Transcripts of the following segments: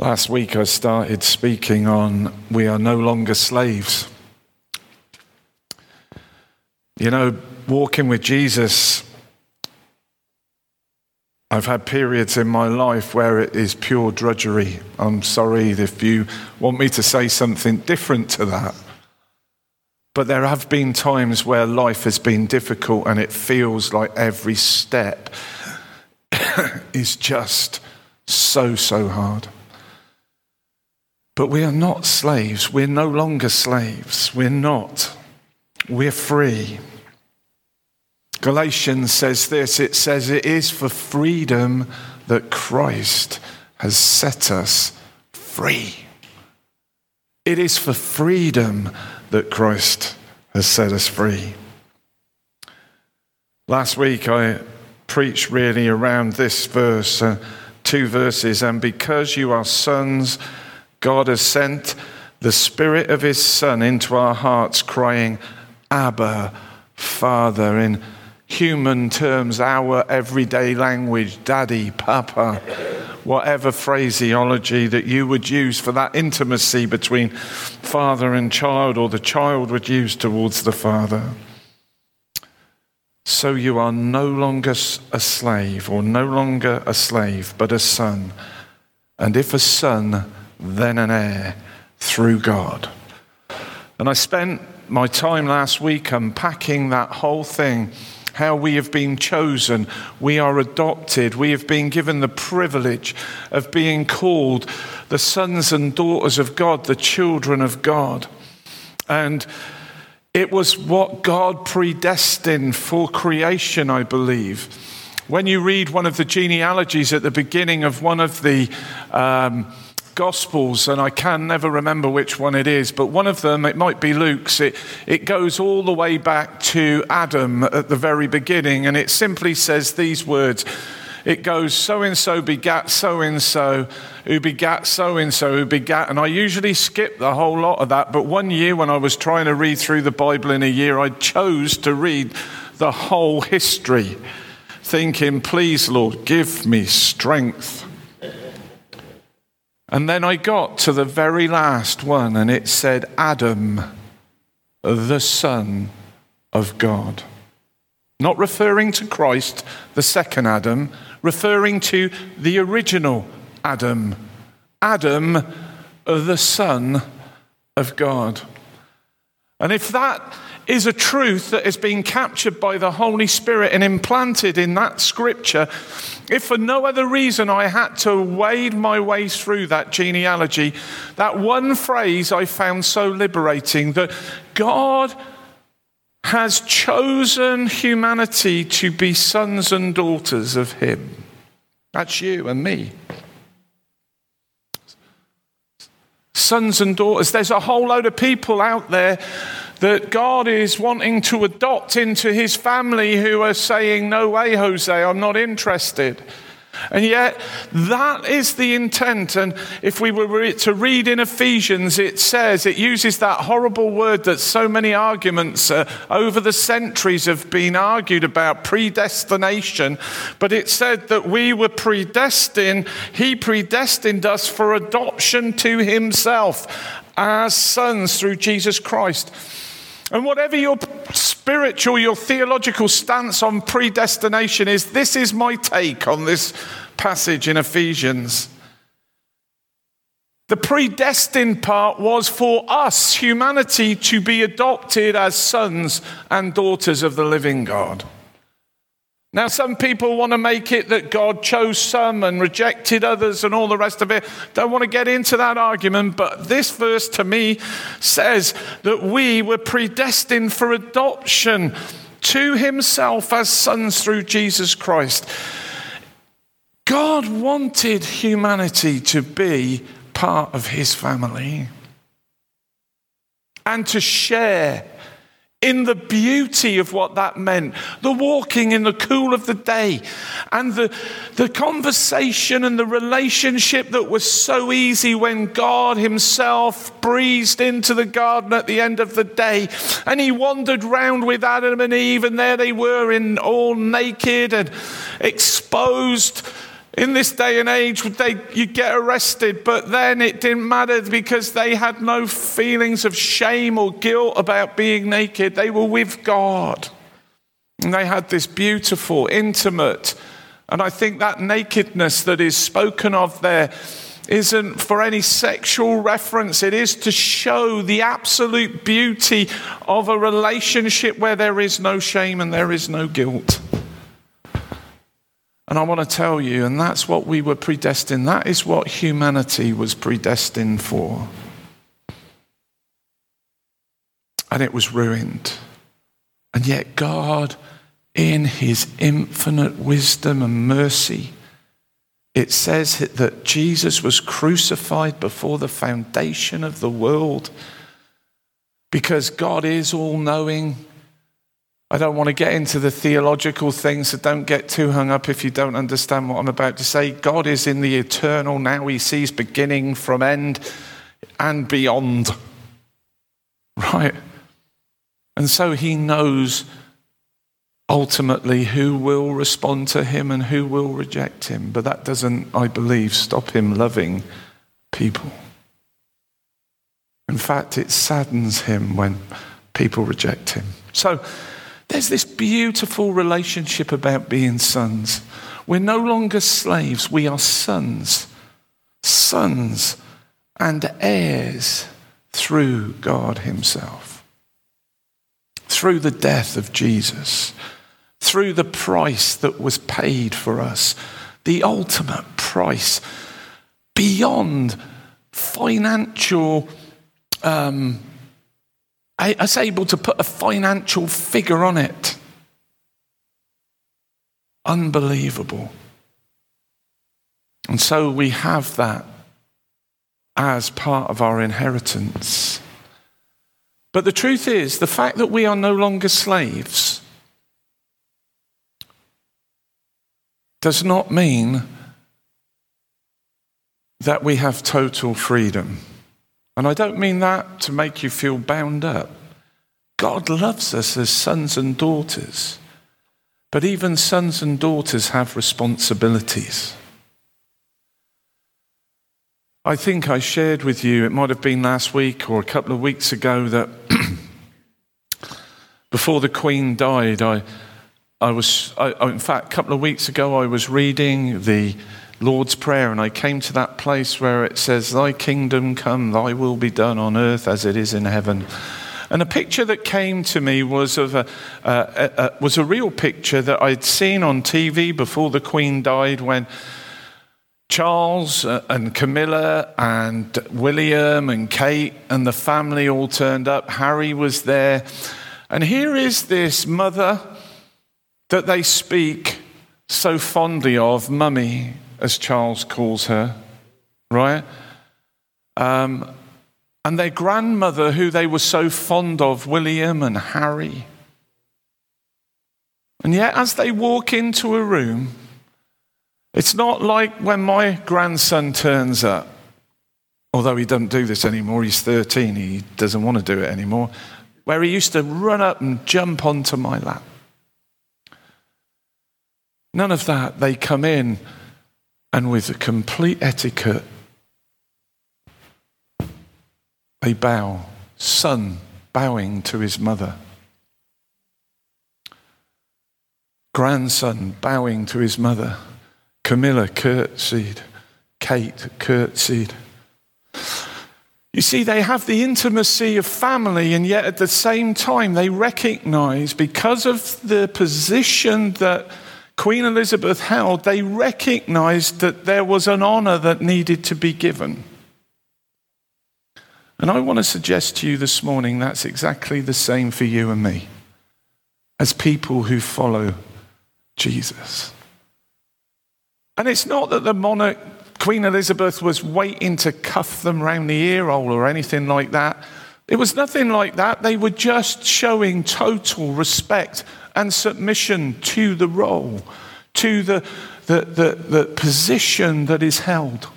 Last week I started speaking on we are no longer slaves. You know, walking with Jesus, I've had periods in my life where it is pure drudgery. I'm sorry if you want me to say something different to that. But there have been times where life has been difficult and it feels like every step is just so, so hard. But we are not slaves. We're no longer slaves. We're not. We're free. Galatians says this it says, It is for freedom that Christ has set us free. It is for freedom that Christ has set us free. Last week I preached really around this verse, uh, two verses, and because you are sons, God has sent the Spirit of His Son into our hearts, crying, Abba, Father, in human terms, our everyday language, Daddy, Papa, whatever phraseology that you would use for that intimacy between father and child, or the child would use towards the father. So you are no longer a slave, or no longer a slave, but a son. And if a son, then an heir through God. And I spent my time last week unpacking that whole thing how we have been chosen, we are adopted, we have been given the privilege of being called the sons and daughters of God, the children of God. And it was what God predestined for creation, I believe. When you read one of the genealogies at the beginning of one of the um, Gospels, and I can never remember which one it is, but one of them, it might be Luke's, it, it goes all the way back to Adam at the very beginning, and it simply says these words. It goes, so and so begat so and so, who begat so and so, who begat. And I usually skip the whole lot of that, but one year when I was trying to read through the Bible in a year, I chose to read the whole history, thinking, please, Lord, give me strength and then I got to the very last one, and it said, Adam, the Son of God. Not referring to Christ, the second Adam, referring to the original Adam. Adam, the Son of God. And if that is a truth that has been captured by the Holy Spirit and implanted in that scripture, if for no other reason I had to wade my way through that genealogy, that one phrase I found so liberating that God has chosen humanity to be sons and daughters of Him. That's you and me. Sons and daughters. There's a whole load of people out there that God is wanting to adopt into his family who are saying, No way, Jose, I'm not interested. And yet, that is the intent. And if we were to read in Ephesians, it says, it uses that horrible word that so many arguments uh, over the centuries have been argued about predestination. But it said that we were predestined, He predestined us for adoption to Himself as sons through Jesus Christ. And whatever your spiritual, your theological stance on predestination is, this is my take on this passage in Ephesians. The predestined part was for us, humanity, to be adopted as sons and daughters of the living God. Now, some people want to make it that God chose some and rejected others and all the rest of it. Don't want to get into that argument, but this verse to me says that we were predestined for adoption to Himself as sons through Jesus Christ. God wanted humanity to be part of His family and to share in the beauty of what that meant, the walking in the cool of the day, and the, the conversation and the relationship that was so easy when God Himself breezed into the garden at the end of the day, and He wandered round with Adam and Eve, and there they were in all naked and exposed In this day and age, they, you get arrested, but then it didn't matter because they had no feelings of shame or guilt about being naked. They were with God. And they had this beautiful, intimate, and I think that nakedness that is spoken of there isn't for any sexual reference. It is to show the absolute beauty of a relationship where there is no shame and there is no guilt. And I want to tell you, and that's what we were predestined, that is what humanity was predestined for. And it was ruined. And yet, God, in his infinite wisdom and mercy, it says that Jesus was crucified before the foundation of the world because God is all knowing. I don't want to get into the theological things, so don't get too hung up if you don't understand what I'm about to say. God is in the eternal now, He sees beginning from end and beyond. Right? And so He knows ultimately who will respond to Him and who will reject Him. But that doesn't, I believe, stop Him loving people. In fact, it saddens Him when people reject Him. So, there's this beautiful relationship about being sons. We're no longer slaves, we are sons. Sons and heirs through God Himself. Through the death of Jesus, through the price that was paid for us, the ultimate price, beyond financial um, Was able to put a financial figure on it. Unbelievable. And so we have that as part of our inheritance. But the truth is, the fact that we are no longer slaves does not mean that we have total freedom. And I don't mean that to make you feel bound up. God loves us as sons and daughters. But even sons and daughters have responsibilities. I think I shared with you, it might have been last week or a couple of weeks ago, that before the Queen died, I, I was, I, in fact, a couple of weeks ago, I was reading the Lord's Prayer, and I came to that place where it says, Thy kingdom come, thy will be done on earth as it is in heaven. And a picture that came to me was, of a, uh, a, was a real picture that I'd seen on TV before the Queen died when Charles uh, and Camilla and William and Kate and the family all turned up. Harry was there. And here is this mother that they speak so fondly of, Mummy as Charles calls her, right? Um, and their grandmother, who they were so fond of, William and Harry. And yet, as they walk into a room, it's not like when my grandson turns up, although he doesn't do this anymore, he's 13, he doesn't want to do it anymore, where he used to run up and jump onto my lap. None of that. They come in and with a complete etiquette, they bow, son bowing to his mother, grandson bowing to his mother, Camilla curtsied, Kate curtsied. You see, they have the intimacy of family, and yet at the same time, they recognize because of the position that Queen Elizabeth held, they recognized that there was an honor that needed to be given. And I want to suggest to you this morning that's exactly the same for you and me as people who follow Jesus. And it's not that the monarch, Queen Elizabeth, was waiting to cuff them round the ear hole or anything like that. It was nothing like that. They were just showing total respect and submission to the role, to the, the, the, the position that is held.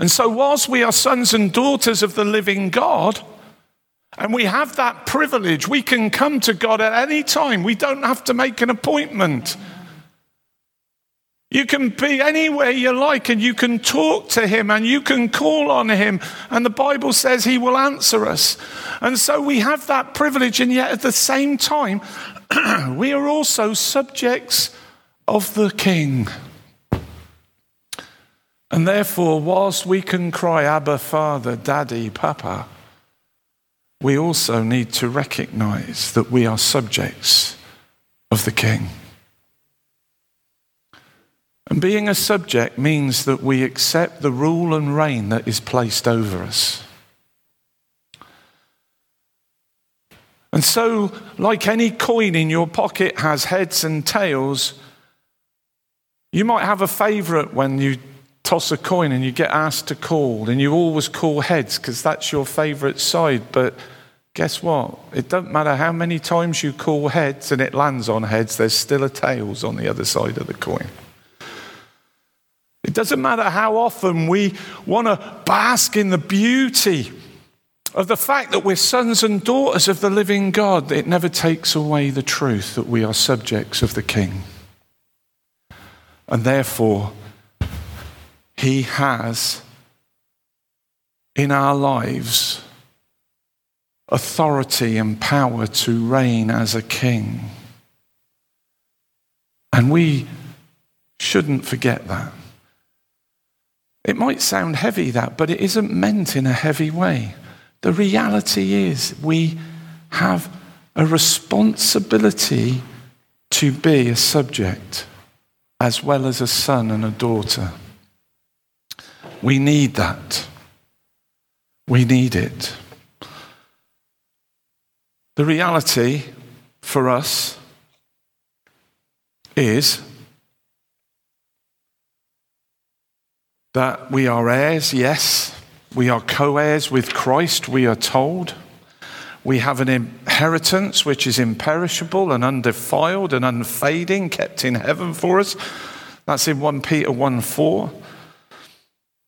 And so, whilst we are sons and daughters of the living God, and we have that privilege, we can come to God at any time. We don't have to make an appointment. You can be anywhere you like and you can talk to him and you can call on him. And the Bible says he will answer us. And so we have that privilege. And yet at the same time, we are also subjects of the king. And therefore, whilst we can cry, Abba, Father, Daddy, Papa, we also need to recognize that we are subjects of the king. And being a subject means that we accept the rule and reign that is placed over us. And so, like any coin in your pocket has heads and tails, you might have a favorite when you toss a coin and you get asked to call, and you always call heads because that's your favorite side. But guess what? It doesn't matter how many times you call heads and it lands on heads, there's still a tails on the other side of the coin. It doesn't matter how often we want to bask in the beauty of the fact that we're sons and daughters of the living God, it never takes away the truth that we are subjects of the King. And therefore, He has in our lives authority and power to reign as a king. And we shouldn't forget that. It might sound heavy, that, but it isn't meant in a heavy way. The reality is, we have a responsibility to be a subject as well as a son and a daughter. We need that. We need it. The reality for us is that we are heirs, yes. We are co heirs with Christ, we are told. We have an inheritance which is imperishable and undefiled and unfading, kept in heaven for us. That's in 1 Peter 1 4.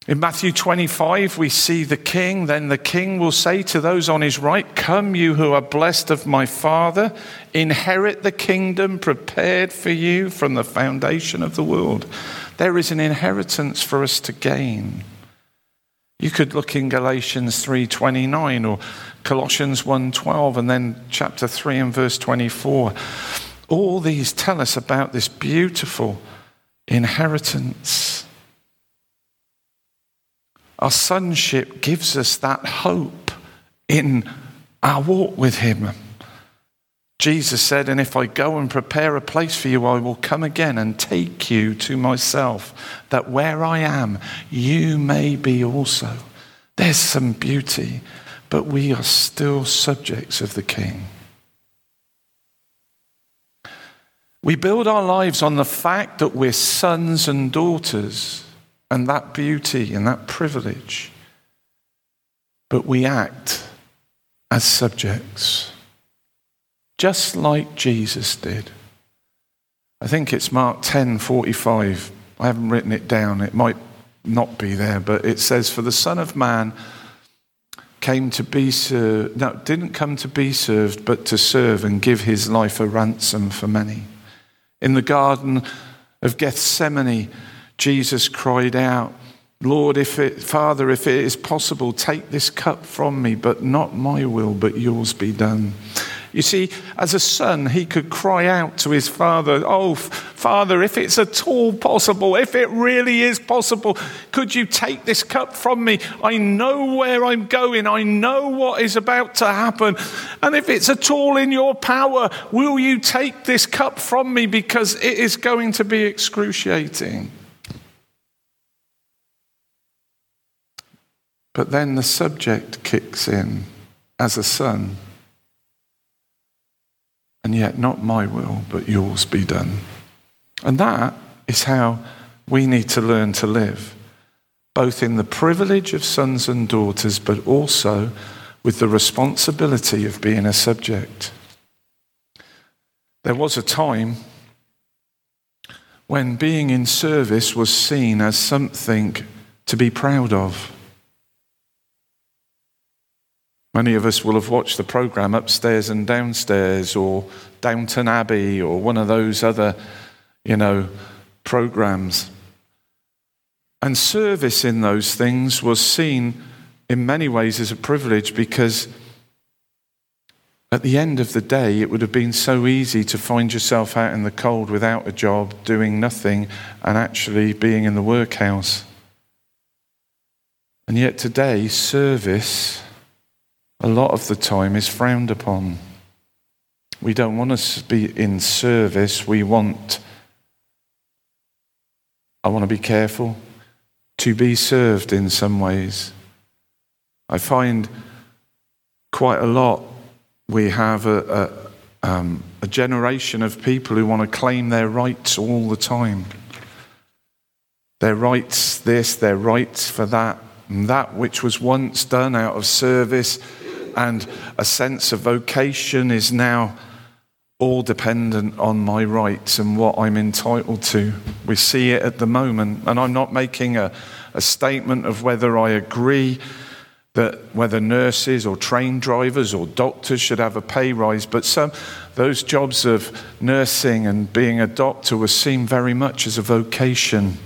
In Matthew 25, we see the king. Then the king will say to those on his right, Come, you who are blessed of my Father, inherit the kingdom prepared for you from the foundation of the world. There is an inheritance for us to gain. You could look in Galatians 3:29 or Colossians 1:12 and then chapter 3 and verse 24. All these tell us about this beautiful inheritance. Our sonship gives us that hope in our walk with him. Jesus said, And if I go and prepare a place for you, I will come again and take you to myself, that where I am, you may be also. There's some beauty, but we are still subjects of the King. We build our lives on the fact that we're sons and daughters, and that beauty and that privilege, but we act as subjects just like Jesus did. I think it's Mark 10:45. I haven't written it down. It might not be there, but it says, "For the Son of Man came to be served. No, didn't come to be served, but to serve and give his life a ransom for many." In the Garden of Gethsemane, Jesus cried out, Lord, if it, Father, if it is possible, take this cup from me, but not my will, but yours be done. You see, as a son, he could cry out to his father, Oh, Father, if it's at all possible, if it really is possible, could you take this cup from me? I know where I'm going. I know what is about to happen. And if it's at all in your power, will you take this cup from me because it is going to be excruciating? But then the subject kicks in as a son and yet not my will, but yours be done. And that is how we need to learn to live, both in the privilege of sons and daughters, but also with the responsibility of being a subject. There was a time when being in service was seen as something to be proud of. Many of us will have watched the program Upstairs and Downstairs or Downton Abbey or one of those other, you know, programs. And service in those things was seen in many ways as a privilege because at the end of the day, it would have been so easy to find yourself out in the cold without a job, doing nothing, and actually being in the workhouse. And yet today, service, a lot of the time, is frowned upon. We don't want to be in service. We want, I want to be careful, to be served in some ways. I find quite a lot we have a, a, um, a generation of people who want to claim their rights all the time. Their rights, this, their rights for that, and that which was once done out of service and a sense of vocation is now all dependent on my rights and what I'm entitled to. We see it at the moment, and I'm not making a, a statement of whether I agree that whether nurses or train drivers or doctors should have a pay rise, but some those jobs of nursing and being a doctor were seen very much as a vocation,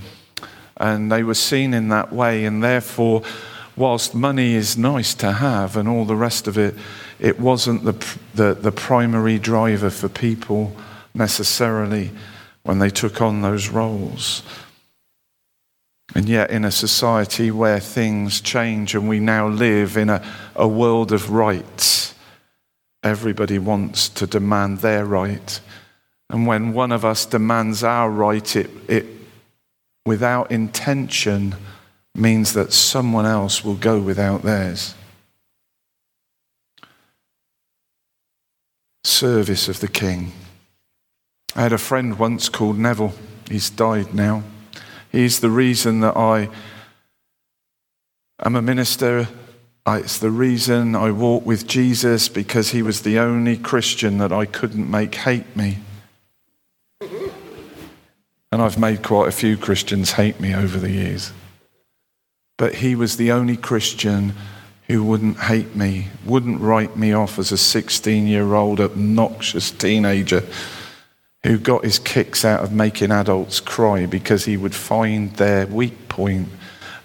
and they were seen in that way, and therefore, whilst money is nice to have and all the rest of it, it wasn't the the, the primary driver for people necessarily when they took on those roles. And yet, in a society where things change and we now live in a, a world of rights, everybody wants to demand their right. And when one of us demands our right, it, it without intention means that someone else will go without theirs. Service of the King. I had a friend once called Neville. He's died now. He's the reason that I am a minister. It's the reason I walk with Jesus because he was the only Christian that I couldn't make hate me. And I've made quite a few Christians hate me over the years. But he was the only Christian who wouldn't hate me, wouldn't write me off as a 16 year old obnoxious teenager who got his kicks out of making adults cry because he would find their weak point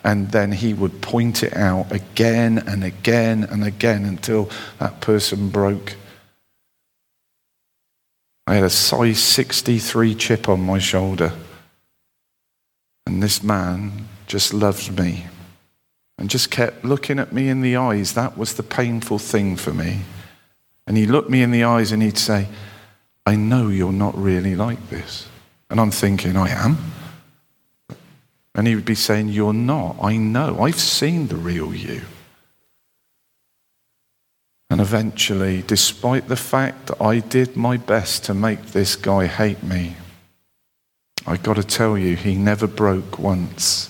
and then he would point it out again and again and again until that person broke. I had a size 63 chip on my shoulder. And this man just loved me and just kept looking at me in the eyes. That was the painful thing for me. And he looked me in the eyes and he'd say, I know you're not really like this. And I'm thinking, I am. And he would be saying, You're not. I know. I've seen the real you. And eventually, despite the fact that I did my best to make this guy hate me, I got to tell you, he never broke once.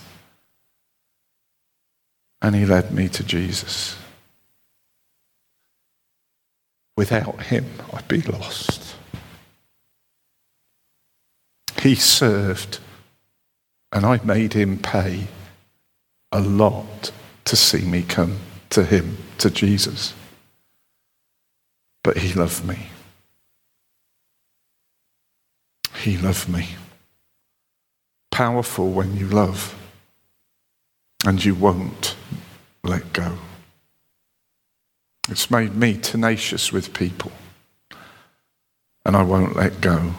And he led me to Jesus. Without him, I'd be lost. He served, and I made him pay a lot to see me come to him, to Jesus. But he loved me. He loved me. Powerful when you love, and you won't let go. It's made me tenacious with people, and I won't let go.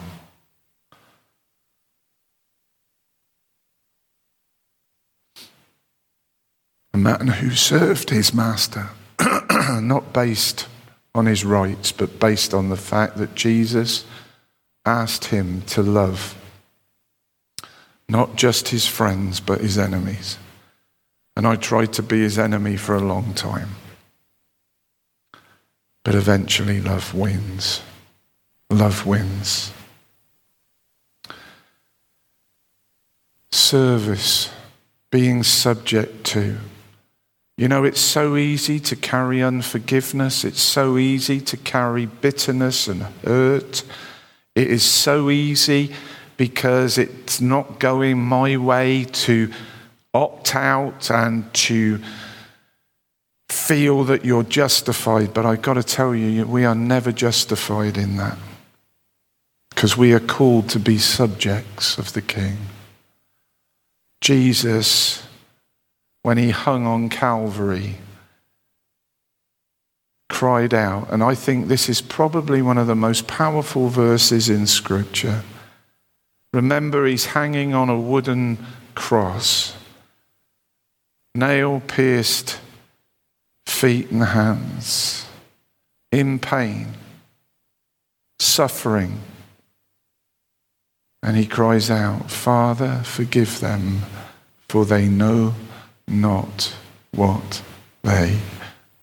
a man who served his master, not based on his rights, but based on the fact that Jesus asked him to love not just his friends, but his enemies. And I tried to be his enemy for a long time. But eventually, love wins. Love wins. Service, being subject to, you know, it's so easy to carry unforgiveness. It's so easy to carry bitterness and hurt. It is so easy because it's not going my way to opt out and to feel that you're justified. But I've got to tell you, we are never justified in that because we are called to be subjects of the King. Jesus, when he hung on Calvary, cried out. And I think this is probably one of the most powerful verses in Scripture. Remember, he's hanging on a wooden cross, nail pierced feet and hands, in pain, suffering. And he cries out, Father, forgive them, for they know not what they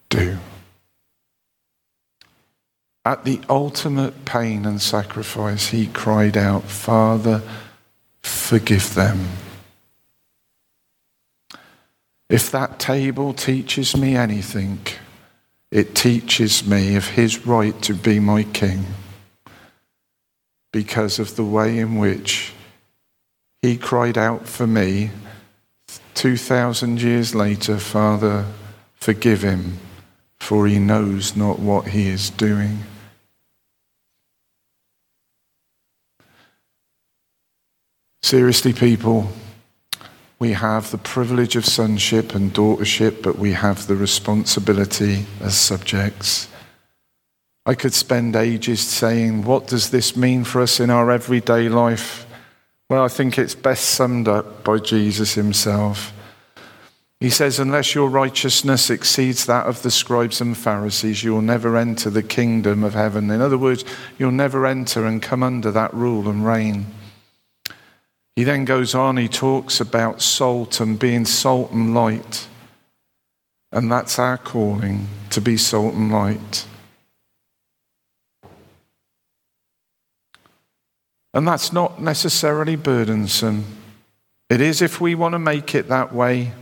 do. At the ultimate pain and sacrifice, he cried out, Father, forgive them. If that table teaches me anything, it teaches me of his right to be my king because of the way in which he cried out for me 2,000 years later, Father, forgive him, for he knows not what he is doing. Seriously, people, we have the privilege of sonship and daughtership, but we have the responsibility as subjects. I could spend ages saying, What does this mean for us in our everyday life? Well, I think it's best summed up by Jesus himself. He says, Unless your righteousness exceeds that of the scribes and Pharisees, you'll never enter the kingdom of heaven. In other words, you'll never enter and come under that rule and reign. He then goes on, he talks about salt and being salt and light. And that's our calling to be salt and light. And that's not necessarily burdensome. It is if we want to make it that way,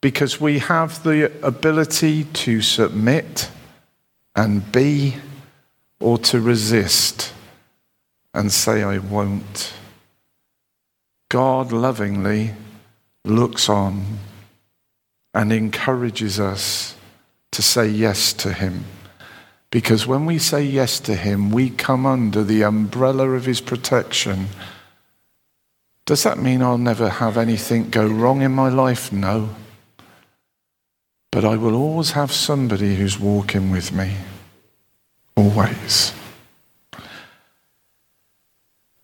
because we have the ability to submit and be, or to resist and say, I won't. God lovingly looks on and encourages us to say yes to Him. Because when we say yes to Him, we come under the umbrella of His protection. Does that mean I'll never have anything go wrong in my life? No. But I will always have somebody who's walking with me. Always.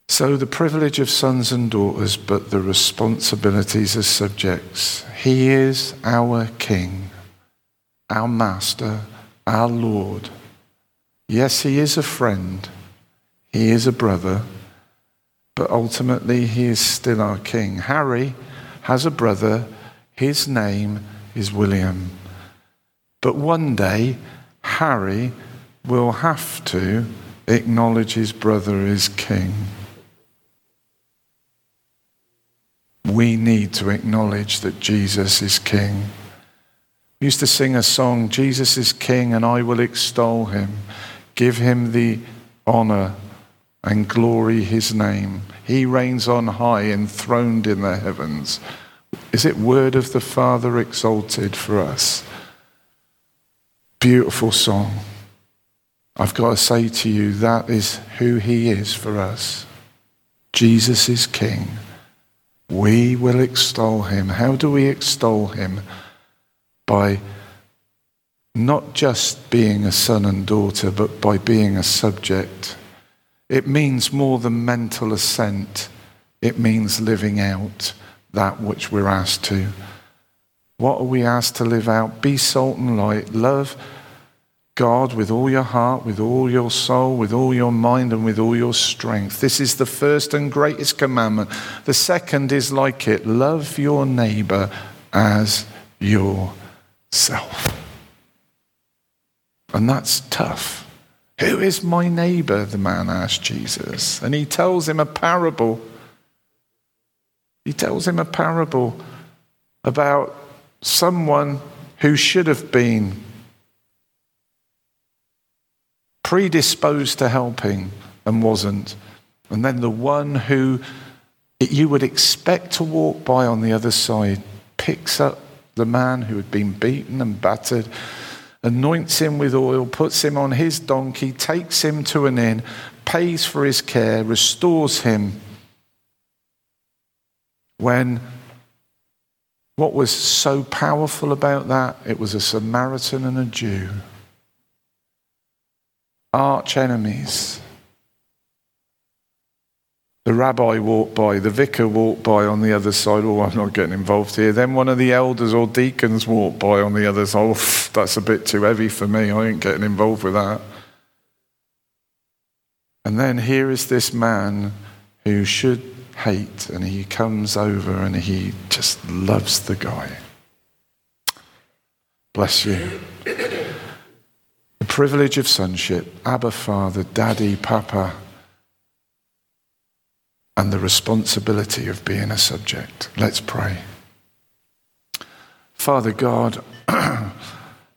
So, the privilege of sons and daughters, but the responsibilities as subjects. He is our King, our Master, our Lord. Yes, He is a friend, He is a brother, but ultimately He is still our King. Harry has a brother, his name is William. But one day, Harry will have to acknowledge his brother as king. We need to acknowledge that Jesus is King. We used to sing a song, Jesus is King and I will extol him. Give him the honor and glory his name. He reigns on high, enthroned in the heavens. Is it word of the Father exalted for us? Beautiful song. I've got to say to you, that is who he is for us. Jesus is King. We will extol him. How do we extol him? By not just being a son and daughter, but by being a subject. It means more than mental assent, it means living out that which we're asked to. What are we asked to live out? Be salt and light. Love God with all your heart, with all your soul, with all your mind, and with all your strength. This is the first and greatest commandment. The second is like it love your neighbor as yourself. And that's tough. Who is my neighbor? The man asked Jesus. And he tells him a parable. He tells him a parable about someone who should have been predisposed to helping and wasn't. And then the one who you would expect to walk by on the other side picks up the man who had been beaten and battered, anoints him with oil, puts him on his donkey, takes him to an inn, pays for his care, restores him. When What was so powerful about that? It was a Samaritan and a Jew, arch enemies. The rabbi walked by, the vicar walked by on the other side. Oh, I'm not getting involved here. Then one of the elders or deacons walked by on the other side. Oh, that's a bit too heavy for me. I ain't getting involved with that. And then here is this man who should hate, and he comes over and he just loves the guy. Bless you. Privilege of sonship, Abba Father, Daddy, Papa, and the responsibility of being a subject. Let's pray. Father God, I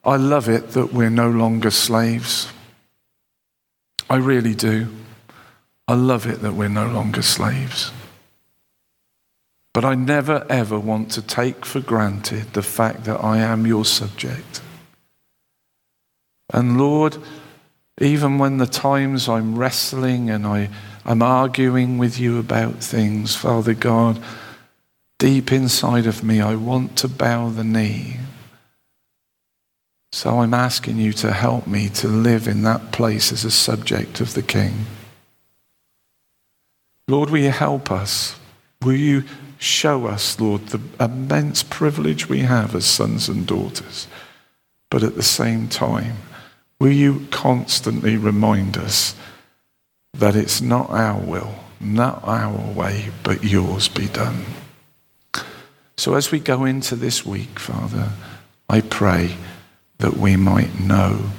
love it that we're no longer slaves. I really do. I love it that we're no longer slaves. But I never ever want to take for granted the fact that I am your subject. And Lord, even when the times I'm wrestling and I, I'm arguing with you about things, Father God, deep inside of me, I want to bow the knee. So I'm asking you to help me to live in that place as a subject of the King. Lord, will you help us? Will you show us, Lord, the immense privilege we have as sons and daughters? But at the same time, will you constantly remind us that it's not our will, not our way, but yours be done? So as we go into this week, Father, I pray that we might know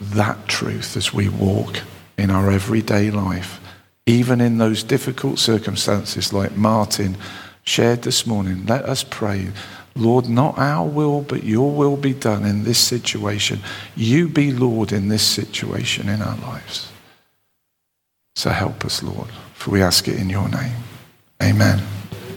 that truth as we walk in our everyday life even in those difficult circumstances, like Martin shared this morning, let us pray. Lord, not our will, but your will be done in this situation. You be Lord in this situation in our lives. So help us, Lord, for we ask it in your name. Amen.